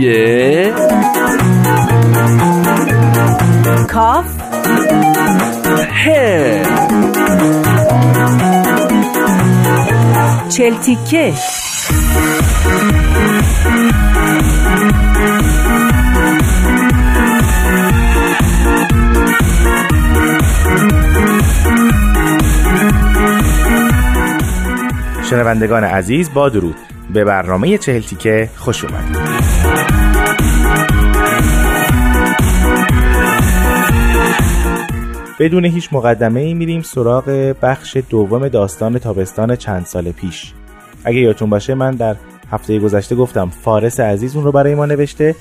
Ye. Kaf. He. Çeltike. شنوندگان عزیز با درود. به برنامه چهل تیکه خوش اومدید بدون هیچ مقدمه ای میریم سراغ بخش دوم داستان تابستان چند سال پیش. اگه یادتون باشه من در هفته گذشته گفتم فارس عزیز اون رو برای ما نوشته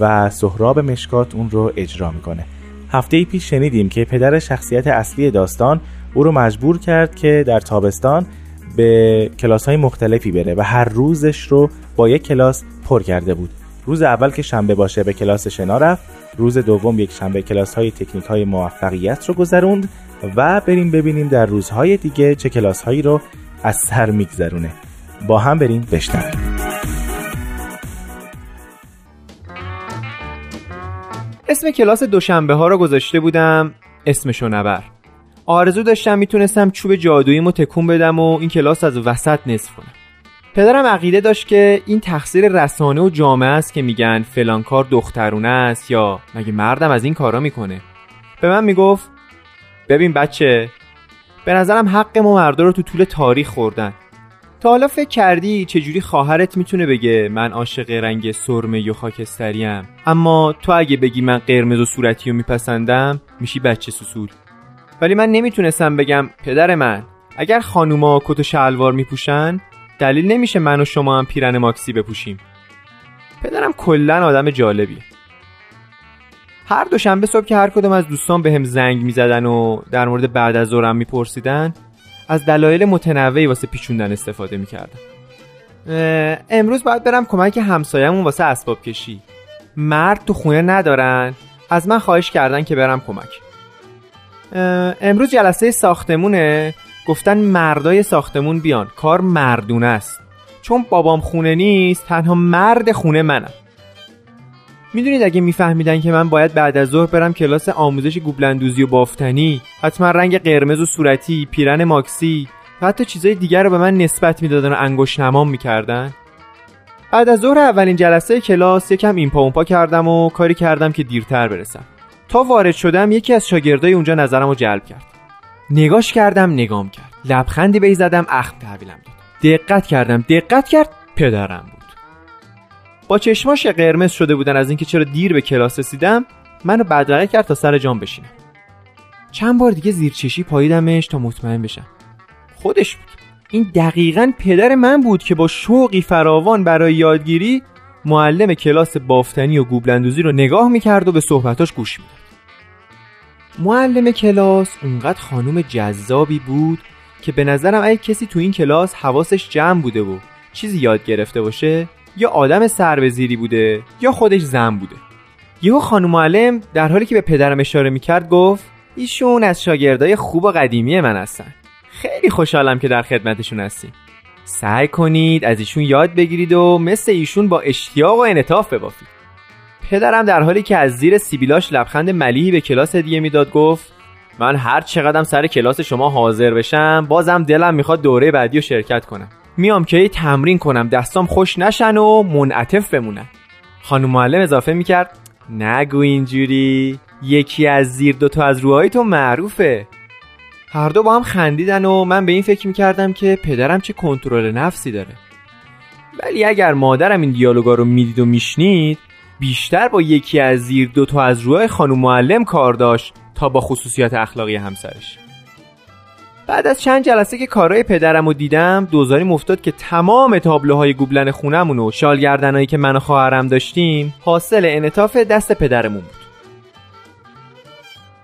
و سهراب مشکات اون رو اجرا می‌کنه. هفته پیش شنیدیم که پدر شخصیت اصلی داستان او رو مجبور کرد که در تابستان به کلاس های مختلفی بره و هر روزش رو با یک کلاس پر کرده بود. روز اول که شنبه باشه به کلاس شنا رفت روز دوم یک شنبه کلاس های تکنیک های موفقیت رو گذروند و بریم ببینیم در روزهای دیگه چه کلاس هایی رو از سر میگذرونه. با هم بریم بشنویم. اسم کلاس دوشنبه ها رو گذاشته بودم اسمشو نبر آرزو داشتم می‌تونستم چوب جادوییمو تکون بدم و این کلاس از وسط نصف کنم. پدرم عقیده داشت که این تقصیر رسانه و جامعه است که میگن فلان کار دخترونه است یا مگه مردم از این کارا می‌کنه. به من می‌گفت ببین بچه به نظرم حق ما مردا رو تو طول تاریخ خوردن. تا حالا فکر کردی چجوری خواهرت می‌تونه بگه من عاشق رنگ سرمه یا خاکستریم اما تو اگه بگی من قرمز و صورتی رو میپسندم میشی بچه سسول ولی من نمی‌تونستم بگم پدر من اگر خانوما کت و شلوار میپوشن دلیل نمیشه من و شما هم پیرن ماکسی بپوشیم. پدرم کلا آدم جالبیه هر دوشنبه صبح که هر کدوم از دوستان به هم زنگ می‌زدن و در مورد بعد از ظهرم میپرسیدن از دلایل متنوعی واسه پیچوندن استفاده می‌کردم. امروز باید برم کمک همسایه‌مون واسه اسباب کشی. مرد تو خونه ندارن. از من خواهش کردن که برم کمک. امروز جلسه ساختمونه. گفتن مردای ساختمون بیان. کار مردونه است. چون بابام خونه نیست تنها مرد خونه منم. می‌دونید اگه میفهمیدن که من باید بعد از ظهر برم کلاس آموزش گوبلندوزی و بافتنی حتما رنگ قرمز و صورتی پیرن ماکسی و حتی چیزای دیگر رو به من نسبت می‌دادن و انگشت نمام می‌کردن. بعد از ظهر اولین جلسه کلاس یکم این پا پا کردم و کاری کردم که دیرتر برسم. تا وارد شدم یکی از شاگردای اونجا نظرم رو جلب کرد. نگاش کردم نگام کرد. لبخندی به زدم اخم تحویلم داد. دقت کردم دقت کرد پدرم بود. با چشماش قرمز شده بودن از اینکه چرا دیر به کلاس رسیدم منو بدرقه کرد تا سر جام بشینم. چند بار دیگه زیر چشی پاییدمش تا مطمئن بشم. خودش بود. این دقیقا پدر من بود که با شوقی فراوان برای یادگیری معلم کلاس بافتنی و گوبلندوزی رو نگاه می‌کرد و به صحبتاش گوش می‌داد. معلم کلاس اونقدر خانوم جذابی بود که به نظرم اگه کسی تو این کلاس حواسش جمع بوده و چیزی یاد گرفته باشه یا آدم سربزیری بوده یا خودش زن بوده. یهو خانم معلم در حالی که به پدرم اشاره می‌کرد گفت ایشون از شاگردای خوب و قدیمی من هستن. خیلی خوشحالم که در خدمتشون هستیم. سعی کنید از ایشون یاد بگیرید و مثل ایشون با اشتیاق و انطاف ببافید. پدرم در حالی که از زیر سیبیلاش لبخند ملیحی به کلاس هدیه می‌داد گفت من هر چقدرم سر کلاس شما حاضر بشم بازم دلم می‌خواد دوره بعدی رو شرکت کنم. میام که تمرین کنم دستام خوش نشن و منعطف بمونن. خانم معلم اضافه می‌کرد نگو اینجوری یکی از زیر دوتا از روهای تو معروفه. هر دو با هم خندیدن و من به این فکر می‌کردم که پدرم چه کنترل نفسی داره. ولی اگر مادرم این دیالوگا رو می‌دید و میشنید بیشتر با یکی از زیر دو تا از روهای خانم معلم کار داشت تا با خصوصیات اخلاقی همسرش. بعد از چند جلسه که کارهای پدرم رو دیدم دوزاری مفتاد که تمام تابلوهای گوبلن خونمون و شالگردنهایی که من و خواهرم داشتیم حاصل انطاف دست پدرمون بود.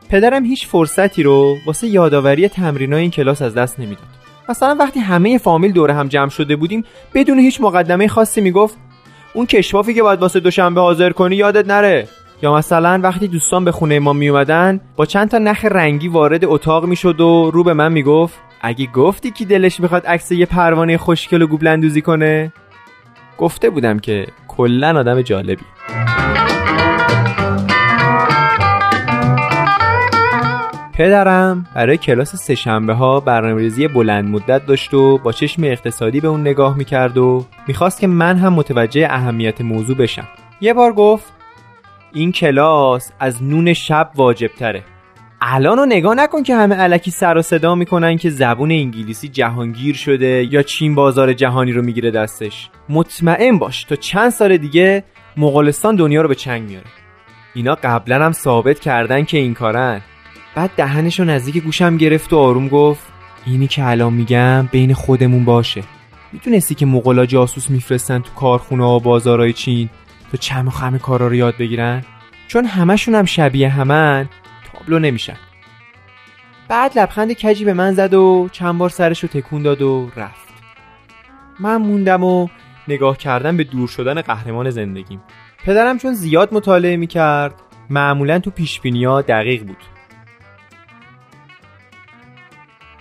پدرم هیچ فرصتی رو واسه یادآوری تمرینای این کلاس از دست نمی‌داد. مثلا وقتی همه فامیل دور هم جمع شده بودیم بدون هیچ مقدمه خاصی می‌گفت اون کشوافی که باید واسه دوشنبه حاضر کنی یادت نره. یا مثلا وقتی دوستان به خونه ما می اومدن با چند تا نخ رنگی وارد اتاق می‌شد و رو به من می‌گفت اگه گفتی کی دلش می‌خواد عکس یه پروانه خوشگل و گوبلندوزی کنه؟ گفته بودم که کلا آدم جالبی. پدرم برای کلاس سهشنبه ها برنامه‌ریزی بلند مدت داشت و با چشم اقتصادی به اون نگاه می‌کرد و می‌خواست که من هم متوجه اهمیت موضوع بشم. یه بار گفت این کلاس از نون شب واجب تره الان رو نگاه نکن که همه علکی سر و صدا می‌کنن که زبون انگلیسی جهانگیر شده یا چین بازار جهانی رو می‌گیره دستش. مطمئن باش تا چند سال دیگه مغولستان دنیا رو به چنگ میاره اینا قبلا هم ثابت کردن که این کارن. بعد دهنش رو نزدیک گوشم گرفت و آروم گفت اینی که الان میگم بین خودمون باشه. می‌تونستی که مغلا جاسوس میفرستن تو کارخونه و بازارهای چین تا چم و خم کارا رو یاد بگیرن؟ چون همشون هم شبیه همن تابلو نمیشن. بعد لبخند کجی به من زد و چند بار سرش رو تکون داد و رفت. من موندم و نگاه کردم به دور شدن قهرمان زندگیم. پدرم چون زیاد مطالعه می‌کرد معمولا تو پیشبینی دقیق بود.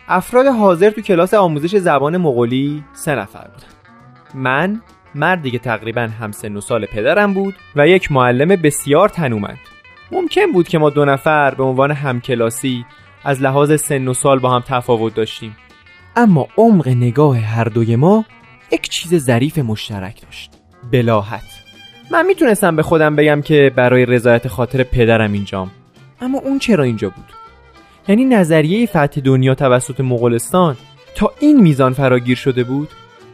افراد حاضر تو کلاس آموزش زبان مغولی سه نفر بودن. من مردی که تقریبا همسن و سال پدرم بود و یک معلم بسیار تنومند. ممکن بود که ما دو نفر به عنوان همکلاسی از لحاظ سن و سال با هم تفاوت داشتیم. اما عمق نگاه هر دوی ما یک چیز ظریف مشترک داشت. بلاحت. من می‌تونستم به خودم بگم که برای رضایت خاطر پدرم اینجام. اما اون چرا اینجا بود؟ یعنی نظریه فتح دنیا توسط مغولستان تا این میزان فراگیر شده بود؟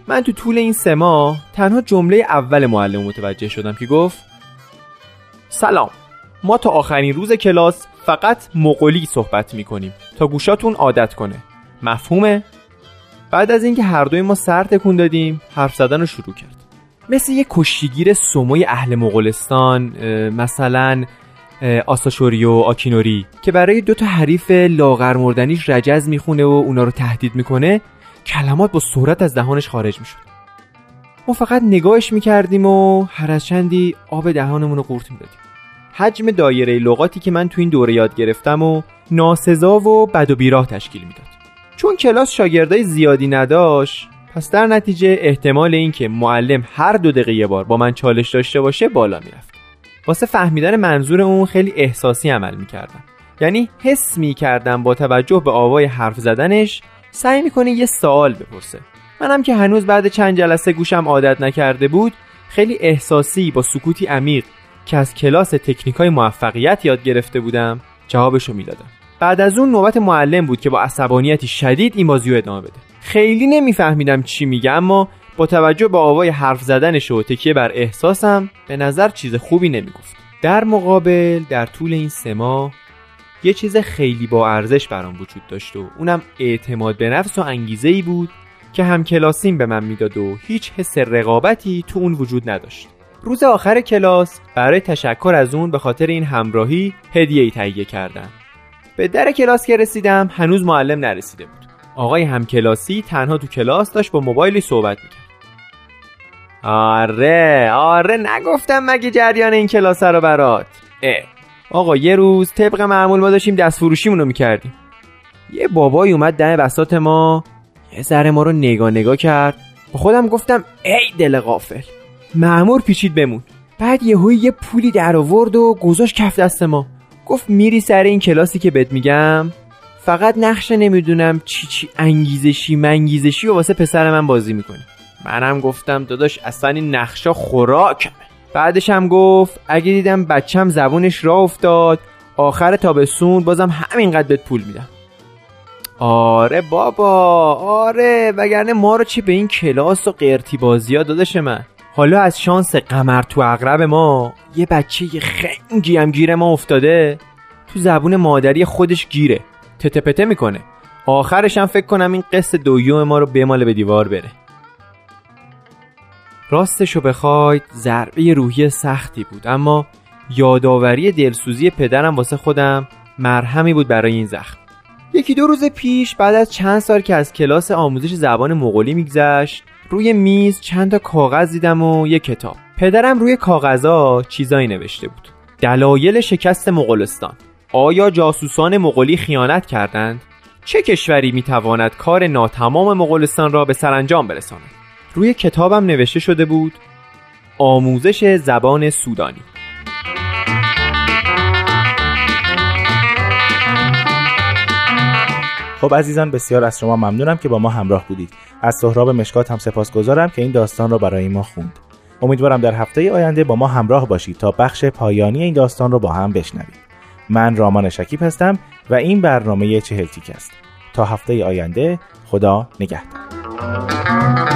من تو طول این سه ماه تنها جمله اول معلم متوجه شدم که گفت سلام ما تا آخرین روز کلاس فقط مغولی صحبت می‌کنیم تا گوشاتون عادت کنه. مفهومه؟ بعد از اینکه هر دوی ما سر تکون دادیم حرف زدن رو شروع کرد. مثل یه کشتیگیر سموی اهل مغولستان مثلا آساشوری و آکینوری که برای دو تا حریف لاغر مردنیش رجز می‌خونه و اونا رو تهدید می‌کنه کلمات با سرعت از دهانش خارج می‌شد. ما فقط نگاهش می‌کردیم و هر از چندی آب دهانمون رو قورت می‌دادیم. حجم دایره لغاتی که من تو این دوره یاد گرفتم و ناسزا و بد و بیراه تشکیل می‌داد. چون کلاس شاگردای زیادی نداشت پس در نتیجه احتمال اینکه معلم هر دو دقیقه بار با من چالش داشته باشه بالا می‌رفت. واسه فهمیدن منظور اون خیلی احساسی عمل می‌کردم. یعنی حس می‌کردم با توجه به آوای حرف زدنش سعی می‌کنه یه سوال بپرسه. منم که هنوز بعد چند جلسه گوشم عادت نکرده بود خیلی احساسی با سکوتی عمیق که از کلاس تکنیکای موفقیت یاد گرفته بودم جوابشو می‌دادم. بعد از اون نوبت معلم بود که با عصبانیتی شدید این بازی رو ادامه بده. خیلی نمیفهمیدم چی میگه اما توجه به آوای حرف زدنش و تکیه بر احساسم به نظر چیز خوبی نمی‌گفت. در مقابل در طول این سه ماه یه چیز خیلی با ارزش برام وجود داشت و اونم اعتماد به نفس و انگیزه ای بود که هم کلاسیم به من می‌داد و هیچ حس رقابتی تو اون وجود نداشت. روز آخر کلاس برای تشکر از اون به خاطر این همراهی هدیه ای تهیه کردم. به در کلاس که رسیدم هنوز معلم نرسیده بود. آقای همکلاسی تنها تو کلاس داشت با موبایلی صحبت می‌کرد. آره آره نگفتم مگه جریان این کلاس رو برات. اه. آقا یه روز طبق معمول ما داشتیم دست فروشیمون رو می‌کردیم. یه بابایی اومد دم بسات ما یه ذره ما رو نگاه نگاه کرد. با خودم گفتم ای دل غافل معمور پیچید بمون. بعد یهویی یه پولی در آورد و گذاشت کف دست ما. گفت میری سر این کلاسی که بهت میگم. فقط نقشه نمی‌دونم چی چی انگیزشی منگیزشی و واسه پسر من بازی می‌کنی. منم گفتم داداش اصلا این نقشا خوراکمه. بعدش هم گفت اگه دیدم بچم زبونش را افتاد آخر تابستون بازم همینقدر بهت پول میدم. آره بابا آره وگرنه ما رو چی به این کلاس و قرتی بازی ها دادش من. حالا از شانس قمر تو اقرب ما یه بچه یه خنگی هم گیره ما افتاده تو زبون مادری خودش گیره تته پته می‌کنه. آخرش هم فکر کنم این قصد دویوم ما رو بماله به دیوار بره. راستشو بخواید ضربه روحی سختی بود اما یادآوری دلسوزی پدرم واسه خودم مرهمی بود برای این زخم یکی دو روز پیش بعد از چند سال که از کلاس آموزش زبان مغولی میگذشت روی میز چند تا کاغذ دیدم و یه کتاب پدرم روی کاغذا چیزایی نوشته بود دلایل شکست مغولستان آیا جاسوسان مغولی خیانت کردند؟ چه کشوری می‌تواند کار ناتمام مغولستان را به سرانجام برساند؟ روی کتابم نوشته شده بود آموزش زبان سودانی. خب عزیزان بسیار از شما ممنونم که با ما همراه بودید. از سهراب مشکات هم سپاسگزارم که این داستان را برای ما خوند. امیدوارم در هفته آینده با ما همراه باشید تا بخش پایانی این داستان رو با هم بشنوید. من رامان شکیب هستم و این برنامه چهل تیک است. تا هفته آینده خدا نگهدار.